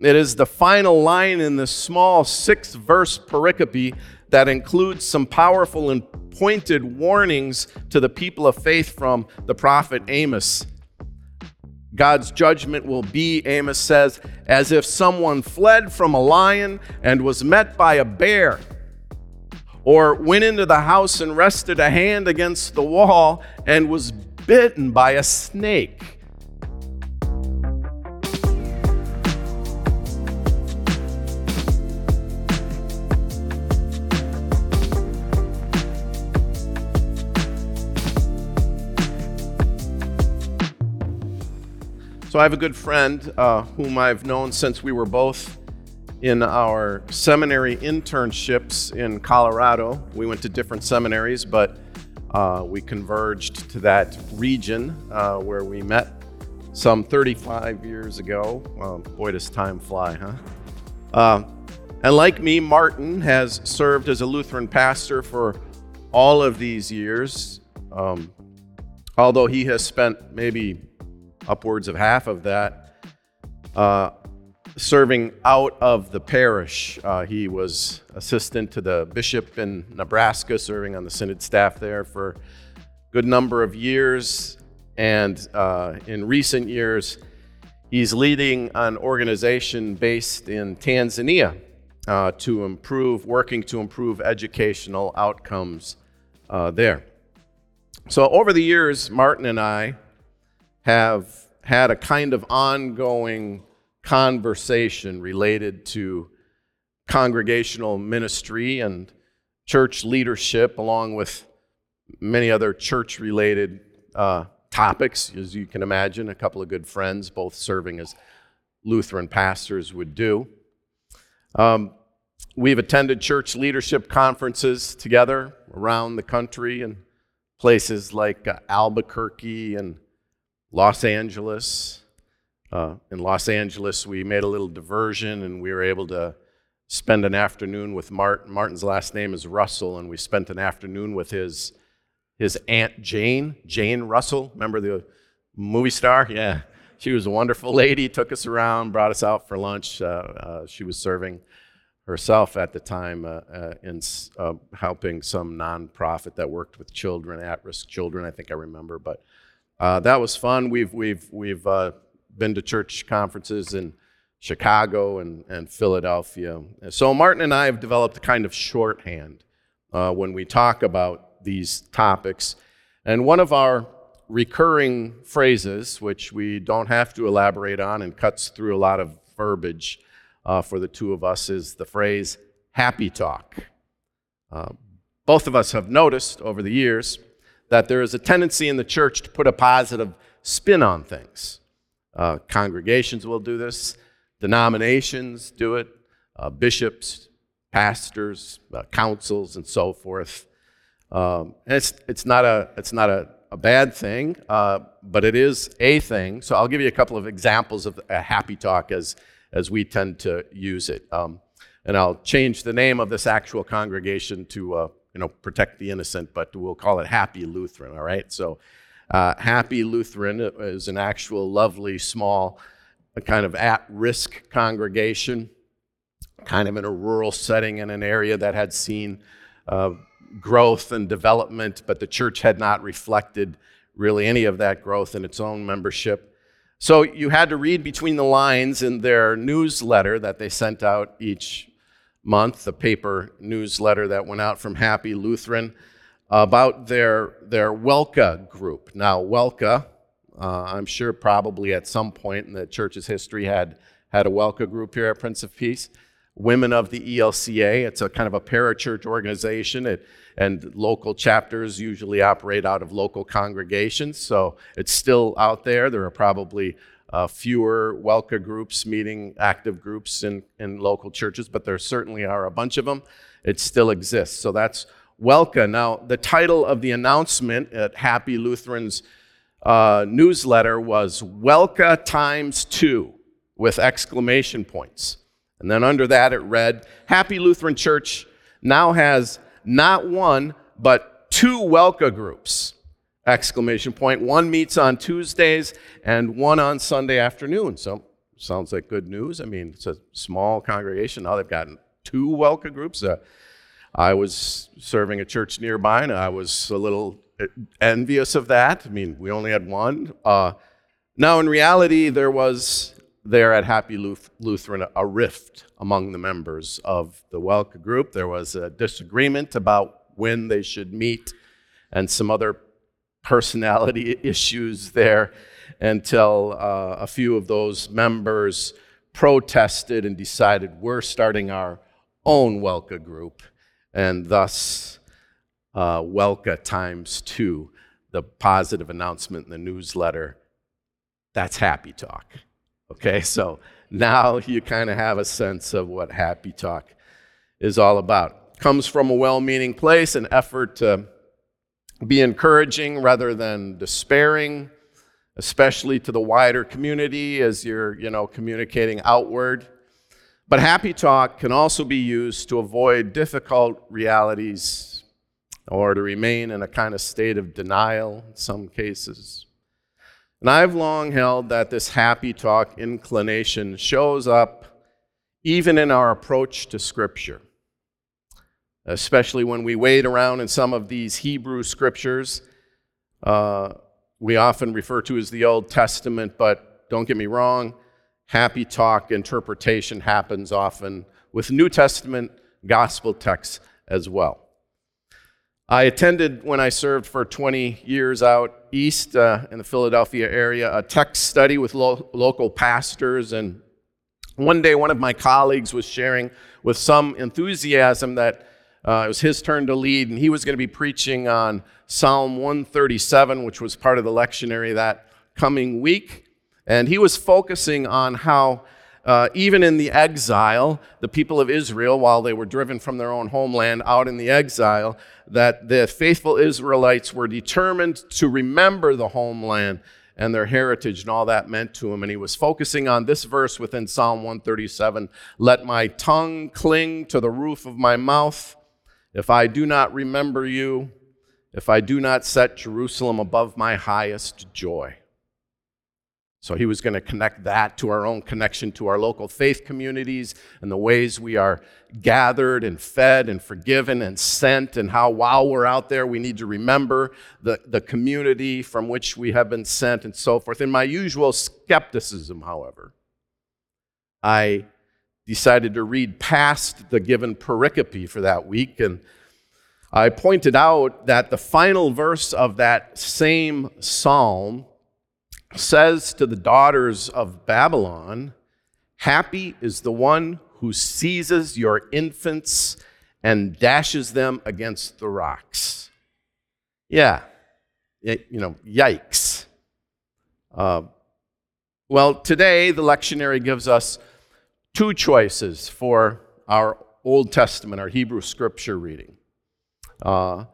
It is the final line in this small six verse pericope that includes some powerful and pointed warnings to the people of faith from the prophet Amos. God's judgment will be, Amos says, as if someone fled from a lion and was met by a bear, or went into the house and rested a hand against the wall and was bitten by a snake. So I have a good friend uh, whom I've known since we were both in our seminary internships in Colorado. We went to different seminaries, but uh, we converged to that region uh, where we met some 35 years ago. Well, boy, does time fly, huh? Uh, and like me, Martin has served as a Lutheran pastor for all of these years, um, although he has spent maybe upwards of half of that, uh, serving out of the parish. Uh, he was assistant to the bishop in Nebraska, serving on the synod staff there for a good number of years. And uh, in recent years, he's leading an organization based in Tanzania uh, to improve, working to improve educational outcomes uh, there. So over the years, Martin and I have had a kind of ongoing conversation related to congregational ministry and church leadership, along with many other church related uh, topics, as you can imagine. A couple of good friends, both serving as Lutheran pastors, would do. Um, we've attended church leadership conferences together around the country and places like uh, Albuquerque and Los Angeles. Uh, in Los Angeles, we made a little diversion and we were able to spend an afternoon with Martin. Martin's last name is Russell, and we spent an afternoon with his, his Aunt Jane, Jane Russell. Remember the movie star? Yeah. She was a wonderful lady, took us around, brought us out for lunch. Uh, uh, she was serving herself at the time uh, uh, in uh, helping some nonprofit that worked with children, at risk children, I think I remember. But uh, that was fun. We've, we've, we've uh, been to church conferences in Chicago and, and Philadelphia. So Martin and I have developed a kind of shorthand uh, when we talk about these topics. And one of our recurring phrases, which we don't have to elaborate on and cuts through a lot of verbiage uh, for the two of us, is the phrase happy talk. Uh, both of us have noticed over the years that there is a tendency in the church to put a positive spin on things. Uh, congregations will do this, denominations do it, uh, bishops, pastors, uh, councils, and so forth. Um, and it's, it's not a, it's not a, a bad thing, uh, but it is a thing. So I'll give you a couple of examples of a happy talk as, as we tend to use it. Um, and I'll change the name of this actual congregation to uh, you know, protect the innocent, but we'll call it Happy Lutheran, all right? So, uh, Happy Lutheran is an actual lovely, small, kind of at risk congregation, kind of in a rural setting in an area that had seen uh, growth and development, but the church had not reflected really any of that growth in its own membership. So you had to read between the lines in their newsletter that they sent out each month, the paper newsletter that went out from Happy Lutheran about their, their WELCA group. Now, WELCA, uh, I'm sure probably at some point in the church's history had, had a WELCA group here at Prince of Peace. Women of the ELCA, it's a kind of a parachurch organization, it, and local chapters usually operate out of local congregations, so it's still out there. There are probably uh, fewer WELCA groups meeting active groups in, in local churches, but there certainly are a bunch of them. It still exists. So that's WELCA. Now, the title of the announcement at Happy Lutheran's uh, newsletter was WELCA times two with exclamation points. And then under that it read Happy Lutheran Church now has not one, but two WELCA groups exclamation point. One meets on Tuesdays and one on Sunday afternoon. So sounds like good news. I mean, it's a small congregation. Now they've gotten two WELCA groups. Uh, I was serving a church nearby, and I was a little envious of that. I mean, we only had one. Uh, now, in reality, there was there at Happy Lutheran a rift among the members of the WELCA group. There was a disagreement about when they should meet and some other personality issues there until uh, a few of those members protested and decided we're starting our own WELCA group, and thus uh, WELCA times two, the positive announcement in the newsletter. That's happy talk. Okay, so now you kind of have a sense of what happy talk is all about. Comes from a well meaning place, an effort to be encouraging rather than despairing, especially to the wider community as you're, you know, communicating outward. But happy talk can also be used to avoid difficult realities or to remain in a kind of state of denial in some cases. And I've long held that this happy talk inclination shows up even in our approach to Scripture, especially when we wade around in some of these Hebrew scriptures. Uh, we often refer to as the Old Testament, but don't get me wrong, happy talk interpretation happens often with New Testament gospel texts as well. I attended when I served for 20 years out east uh, in the Philadelphia area a text study with lo- local pastors. And one day, one of my colleagues was sharing with some enthusiasm that uh, it was his turn to lead, and he was going to be preaching on Psalm 137, which was part of the lectionary that coming week. And he was focusing on how, uh, even in the exile, the people of Israel, while they were driven from their own homeland out in the exile, that the faithful Israelites were determined to remember the homeland and their heritage and all that meant to him. And he was focusing on this verse within Psalm 137 Let my tongue cling to the roof of my mouth. If I do not remember you, if I do not set Jerusalem above my highest joy. So he was going to connect that to our own connection to our local faith communities and the ways we are gathered and fed and forgiven and sent, and how while we're out there, we need to remember the, the community from which we have been sent and so forth. In my usual skepticism, however, I decided to read past the given pericope for that week, and I pointed out that the final verse of that same psalm says to the daughters of Babylon, Happy is the one who seizes your infants and dashes them against the rocks. Yeah, you know, yikes. Uh, well, today the lectionary gives us two choices for our Old Testament, our Hebrew scripture reading. Uh,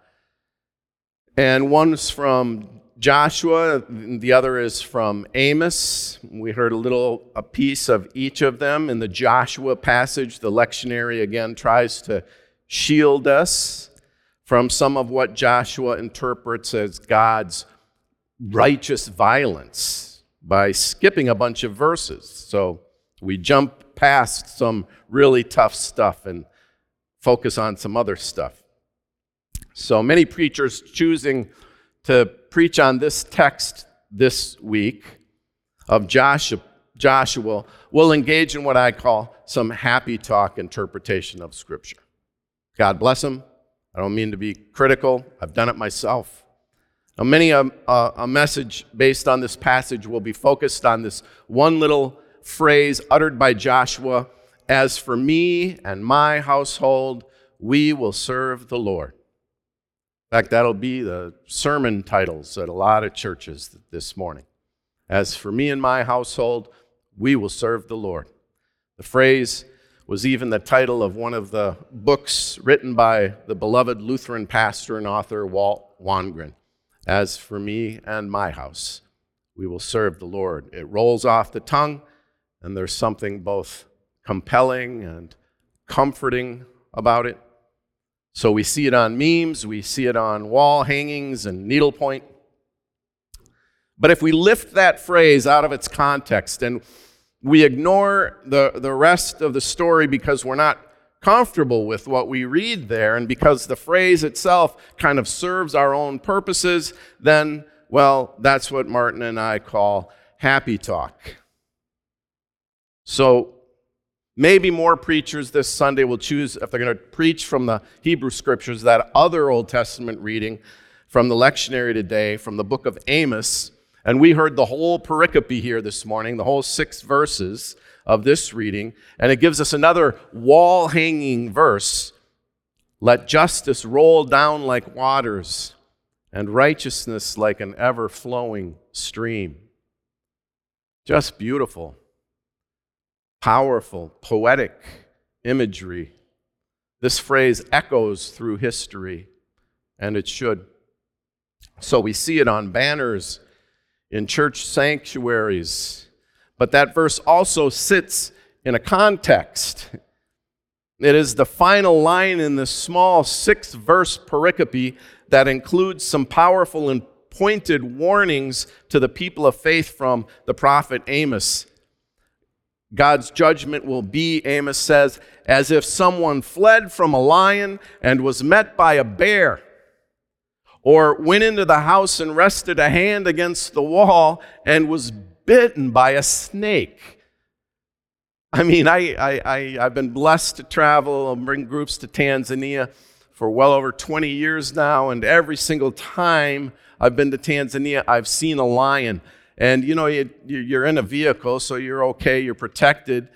and one's from Joshua, the other is from Amos. We heard a little a piece of each of them in the Joshua passage. The lectionary again tries to shield us from some of what Joshua interprets as God's righteous violence by skipping a bunch of verses. So we jump past some really tough stuff and focus on some other stuff. So many preachers choosing to preach on this text this week of Joshua, Joshua will engage in what I call some happy talk interpretation of Scripture. God bless them. I don't mean to be critical, I've done it myself. Now, many a, a, a message based on this passage will be focused on this one little phrase uttered by Joshua As for me and my household, we will serve the Lord. In fact, that'll be the sermon titles at a lot of churches this morning. As for me and my household, we will serve the Lord. The phrase was even the title of one of the books written by the beloved Lutheran pastor and author Walt Wangerin. As for me and my house, we will serve the Lord. It rolls off the tongue, and there's something both compelling and comforting about it. So we see it on memes, we see it on wall hangings and needlepoint. But if we lift that phrase out of its context and We ignore the, the rest of the story because we're not comfortable with what we read there, and because the phrase itself kind of serves our own purposes, then, well, that's what Martin and I call happy talk. So maybe more preachers this Sunday will choose, if they're going to preach from the Hebrew scriptures, that other Old Testament reading from the lectionary today, from the book of Amos. And we heard the whole pericope here this morning, the whole six verses of this reading. And it gives us another wall hanging verse Let justice roll down like waters, and righteousness like an ever flowing stream. Just beautiful, powerful, poetic imagery. This phrase echoes through history, and it should. So we see it on banners in church sanctuaries, but that verse also sits in a context. It is the final line in the small six verse pericope that includes some powerful and pointed warnings to the people of faith from the prophet Amos. God's judgment will be, Amos says, as if someone fled from a lion and was met by a bear, or went into the house and rested a hand against the wall and was bitten by a snake. I mean, I, I, I, have been blessed to travel and bring groups to Tanzania for well over 20 years now, and every single time I've been to Tanzania, I've seen a lion. And you know, you, you're in a vehicle, so you're okay, you're protected.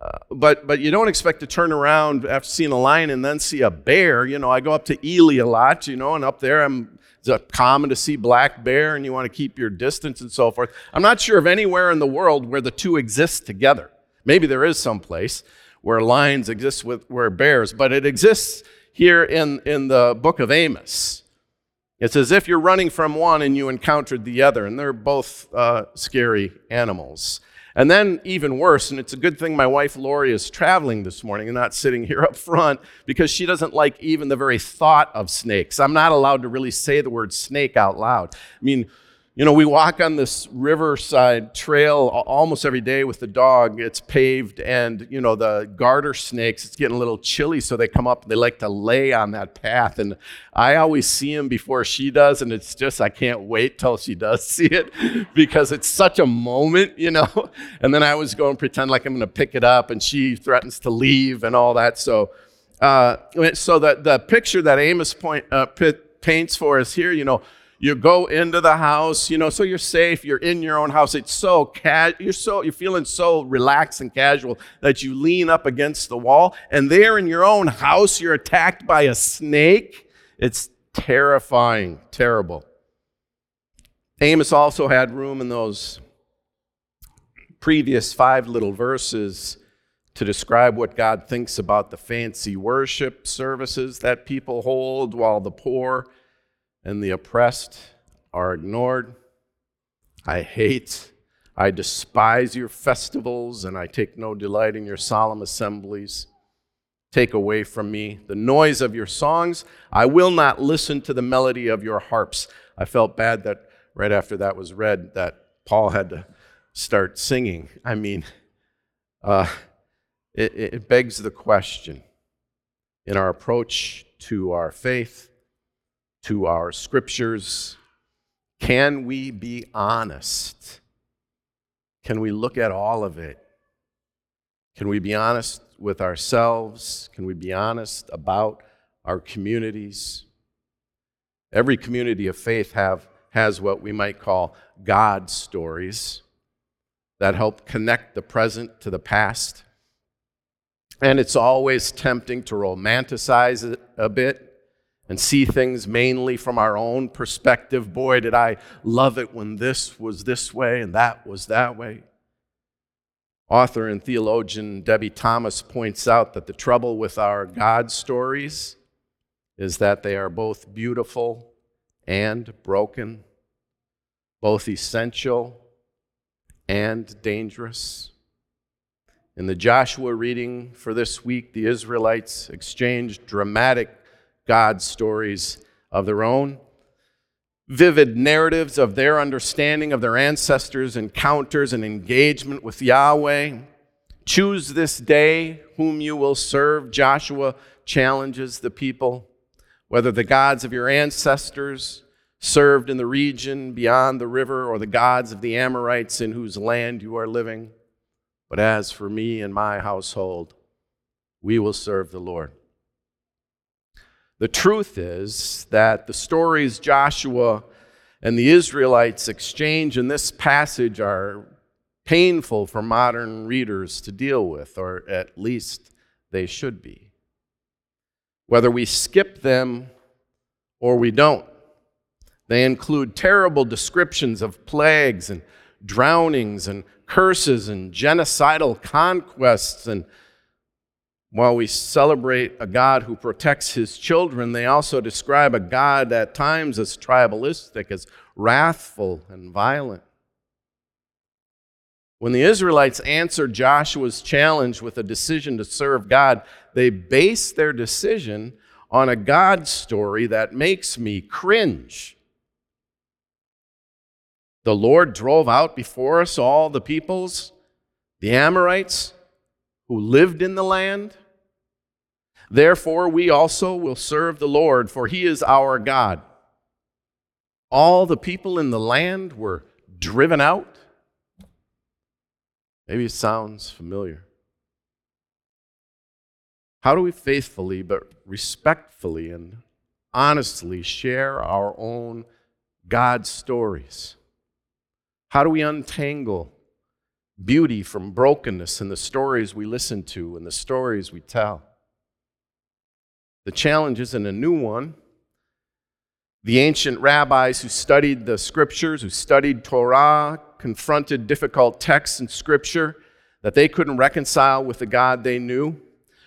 Uh, but but you don't expect to turn around after seeing a lion and then see a bear. You know, I go up to Ely a lot, you know, and up there I'm it's common to see black bear and you want to keep your distance and so forth. I'm not sure of anywhere in the world where the two exist together. Maybe there is some place where lions exist with where bears, but it exists here in, in the book of Amos. It's as if you're running from one and you encountered the other, and they're both uh, scary animals. And then, even worse, and it's a good thing my wife Lori is traveling this morning and not sitting here up front because she doesn't like even the very thought of snakes. I'm not allowed to really say the word snake out loud. I mean, you know, we walk on this riverside trail almost every day with the dog. It's paved, and, you know, the garter snakes, it's getting a little chilly, so they come up. They like to lay on that path. And I always see them before she does, and it's just, I can't wait till she does see it because it's such a moment, you know. And then I always go and pretend like I'm going to pick it up, and she threatens to leave and all that. So, uh, so the, the picture that Amos point, uh, paints for us here, you know, you go into the house, you know, so you're safe. You're in your own house. It's so ca- you're so you're feeling so relaxed and casual that you lean up against the wall, and there in your own house, you're attacked by a snake. It's terrifying, terrible. Amos also had room in those previous five little verses to describe what God thinks about the fancy worship services that people hold while the poor and the oppressed are ignored. I hate, I despise your festivals, and I take no delight in your solemn assemblies. Take away from me the noise of your songs. I will not listen to the melody of your harps. I felt bad that right after that was read, that Paul had to start singing. I mean, uh, it, it begs the question in our approach to our faith to our scriptures. Can we be honest? Can we look at all of it? Can we be honest with ourselves? Can we be honest about our communities? Every community of faith have, has what we might call God stories that help connect the present to the past. And it's always tempting to romanticize it a bit and see things mainly from our own perspective. Boy, did I love it when this was this way and that was that way. Author and theologian Debie Thomas points out that the trouble with our God stories is that they are both beautiful and broken, both essential and dangerous. In the Joshua reading for this week, the Israelites exchanged dramatic God stories of their own. vivid narratives of their understanding of their ancestors' encounters and engagement with Yahweh. Choose this day whom you will serve. Joshua challenges the people, whether the gods of your ancestors served in the region beyond the river or the gods of the Amorites in whose land you are living. But as for me and my household, we will serve the Lord. The truth is that the stories Joshua and the Israelites exchange in this passage are painful for modern readers to deal with, or at least they should be. Whether we skip them or we don't, they include terrible descriptions of plagues and drownings and curses and genocidal conquests. And while we celebrate a God who protects his children, they also describe a God at times as tribalistic, as wrathful and violent. When the Israelites answered Joshua's challenge with a decision to serve God, they based their decision on a God story that makes me cringe. The Lord drove out before us all the peoples, the Amorites, who lived in the land. Therefore, we also will serve the Lord, for he is our God. All the people in the land were driven out. Maybe it sounds familiar. How do we faithfully but respectfully and honestly share our own God stories? How do we untangle beauty from brokenness in the stories we listen to and the stories we tell? The challenge isn't a new one. The ancient rabbis who studied the scriptures, who studied Torah, confronted difficult texts in scripture that they couldn't reconcile with the God they knew.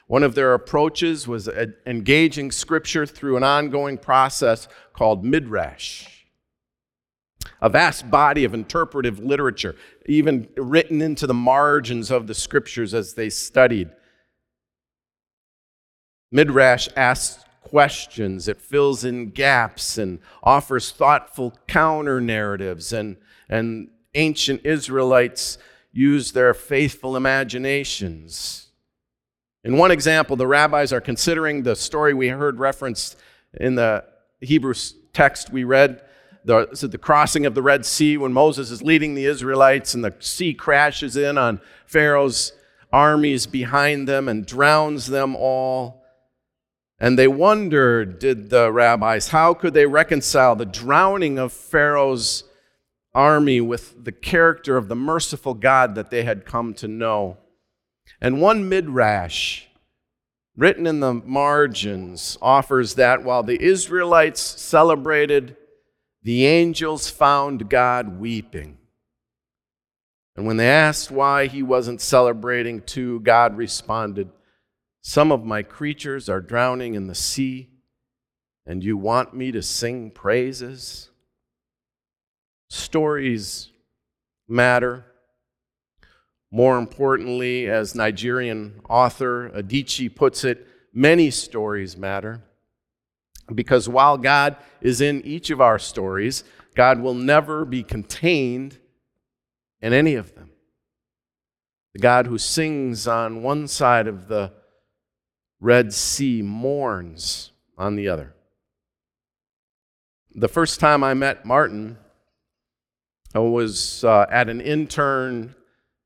One of their approaches was engaging scripture through an ongoing process called midrash a vast body of interpretive literature, even written into the margins of the scriptures as they studied. Midrash asks questions, it fills in gaps and offers thoughtful counter narratives, and, and ancient Israelites use their faithful imaginations. In one example, the rabbis are considering the story we heard referenced in the Hebrew text we read the, the crossing of the Red Sea when Moses is leading the Israelites and the sea crashes in on Pharaoh's armies behind them and drowns them all. And they wondered, did the rabbis, how could they reconcile the drowning of Pharaoh's army with the character of the merciful God that they had come to know? And one midrash, written in the margins, offers that while the Israelites celebrated the angels found God weeping. And when they asked why he wasn't celebrating too, God responded, Some of my creatures are drowning in the sea, and you want me to sing praises? Stories matter. More importantly, as Nigerian author Adichie puts it, many stories matter. Because while God is in each of our stories, God will never be contained in any of them. The God who sings on one side of the Red Sea mourns on the other. The first time I met Martin, I was uh, at an intern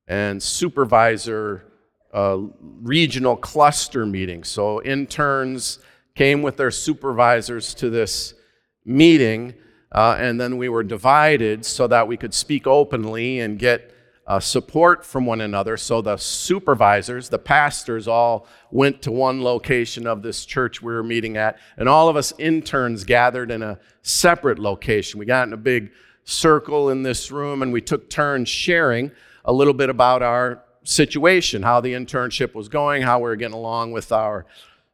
and supervisor uh, regional cluster meeting. So, interns came with their supervisors to this meeting, uh, and then we were divided so that we could speak openly and get uh, support from one another. So the supervisors, the pastors, all went to one location of this church we were meeting at, and all of us interns gathered in a separate location. We got in a big circle in this room, and we took turns sharing a little bit about our situation, how the internship was going, how we were getting along with our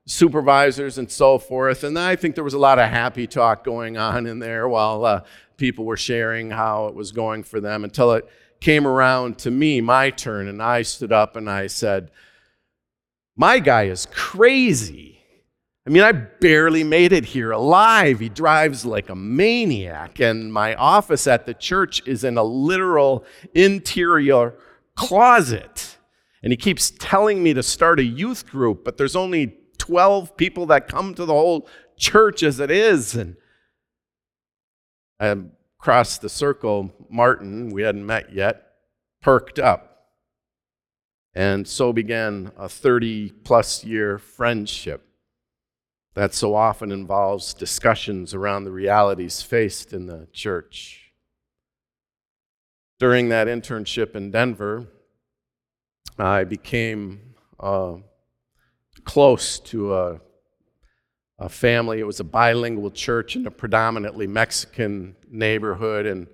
supervisors and so forth. And I think there was a lot of happy talk going on in there while uh, people were sharing how it was going for them until it came around to me, my turn, and I stood up and I said, My guy is crazy. I mean, I barely made it here alive. He drives like a maniac, and my office at the church is in a literal interior closet. And he keeps telling me to start a youth group, but there's only 12 people that come to the whole church as it is. And across the circle, Martin, we hadn't met yet, perked up. And so began a 30 plus year friendship that so often involves discussions around the realities faced in the church. During that internship in Denver, I became uh, close to a, a family. It was a bilingual church in a predominantly Mexican neighborhood. And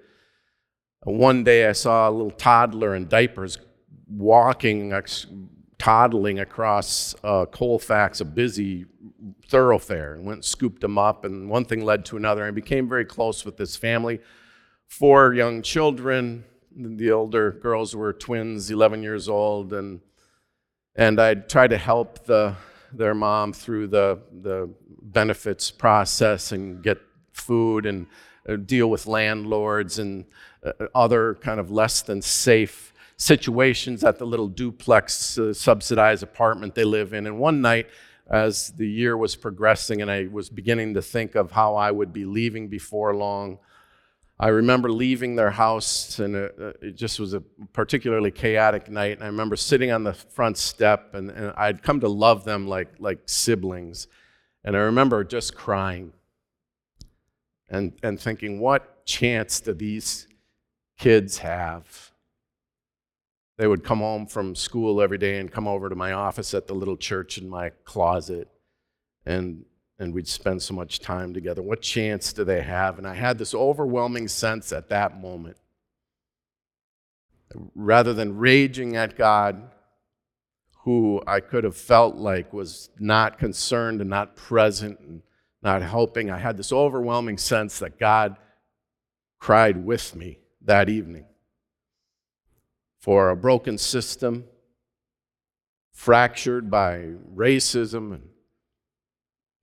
one day I saw a little toddler in diapers walking, toddling across uh, Colfax, a busy thoroughfare, and went and scooped him up. And one thing led to another. I became very close with this family. Four young children. The older girls were twins, 11 years old, and and I'd try to help the their mom through the the benefits process and get food and uh, deal with landlords and uh, other kind of less than safe situations at the little duplex uh, subsidized apartment they live in. And one night, as the year was progressing and I was beginning to think of how I would be leaving before long, I remember leaving their house, and it, it, just was a particularly chaotic night. And I remember sitting on the front step, and, and I'd come to love them like, like siblings. And I remember just crying and, and thinking, what chance do these kids have? They would come home from school every day and come over to my office at the little church in my closet. And and we'd spend so much time together. What chance do they have? And I had this overwhelming sense at that moment. Rather than raging at God, who I could have felt like was not concerned and not present and not helping, I had this overwhelming sense that God cried with me that evening for a broken system, fractured by racism and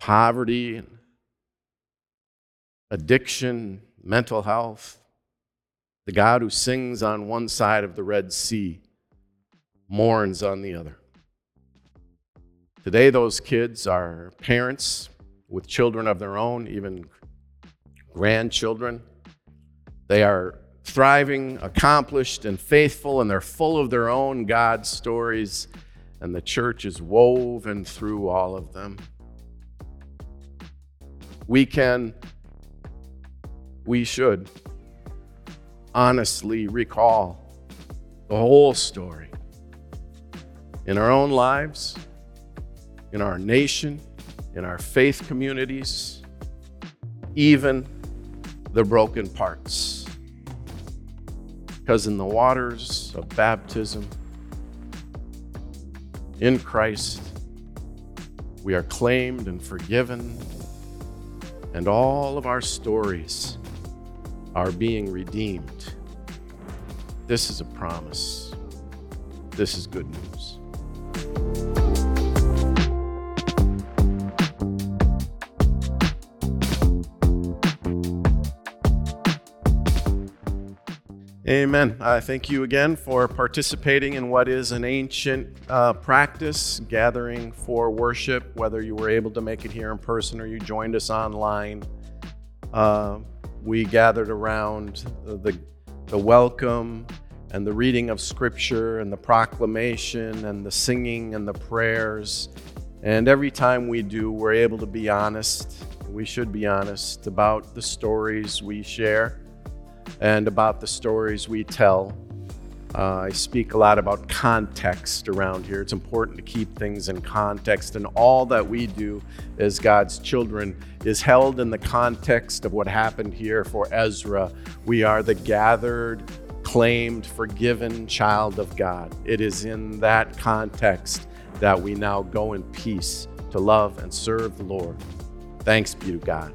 poverty and addiction, mental health. The God who sings on one side of the Red Sea mourns on the other. Today, those kids are parents with children of their own, even grandchildren. They are thriving, accomplished, and faithful, and they're full of their own God stories, and the church is woven through all of them we can, we should honestly recall the whole story in our own lives, in our nation, in our faith communities, even the broken parts. Because in the waters of baptism, in Christ, we are claimed and forgiven and all of our stories are being redeemed. This is a promise. This is good news. Amen. I thank you again for participating in what is an ancient uh, practice, gathering for worship, whether you were able to make it here in person or you joined us online. Uh, we gathered around the, the welcome and the reading of Scripture and the proclamation and the singing and the prayers. And every time we do, we're able to be honest. We should be honest about the stories we share and about the stories we tell. Uh, I speak a lot about context around here. It's important to keep things in context, and all that we do as God's children is held in the context of what happened here for Ezra. We are the gathered, claimed, forgiven child of God. It is in that context that we now go in peace to love and serve the Lord. Thanks be to God.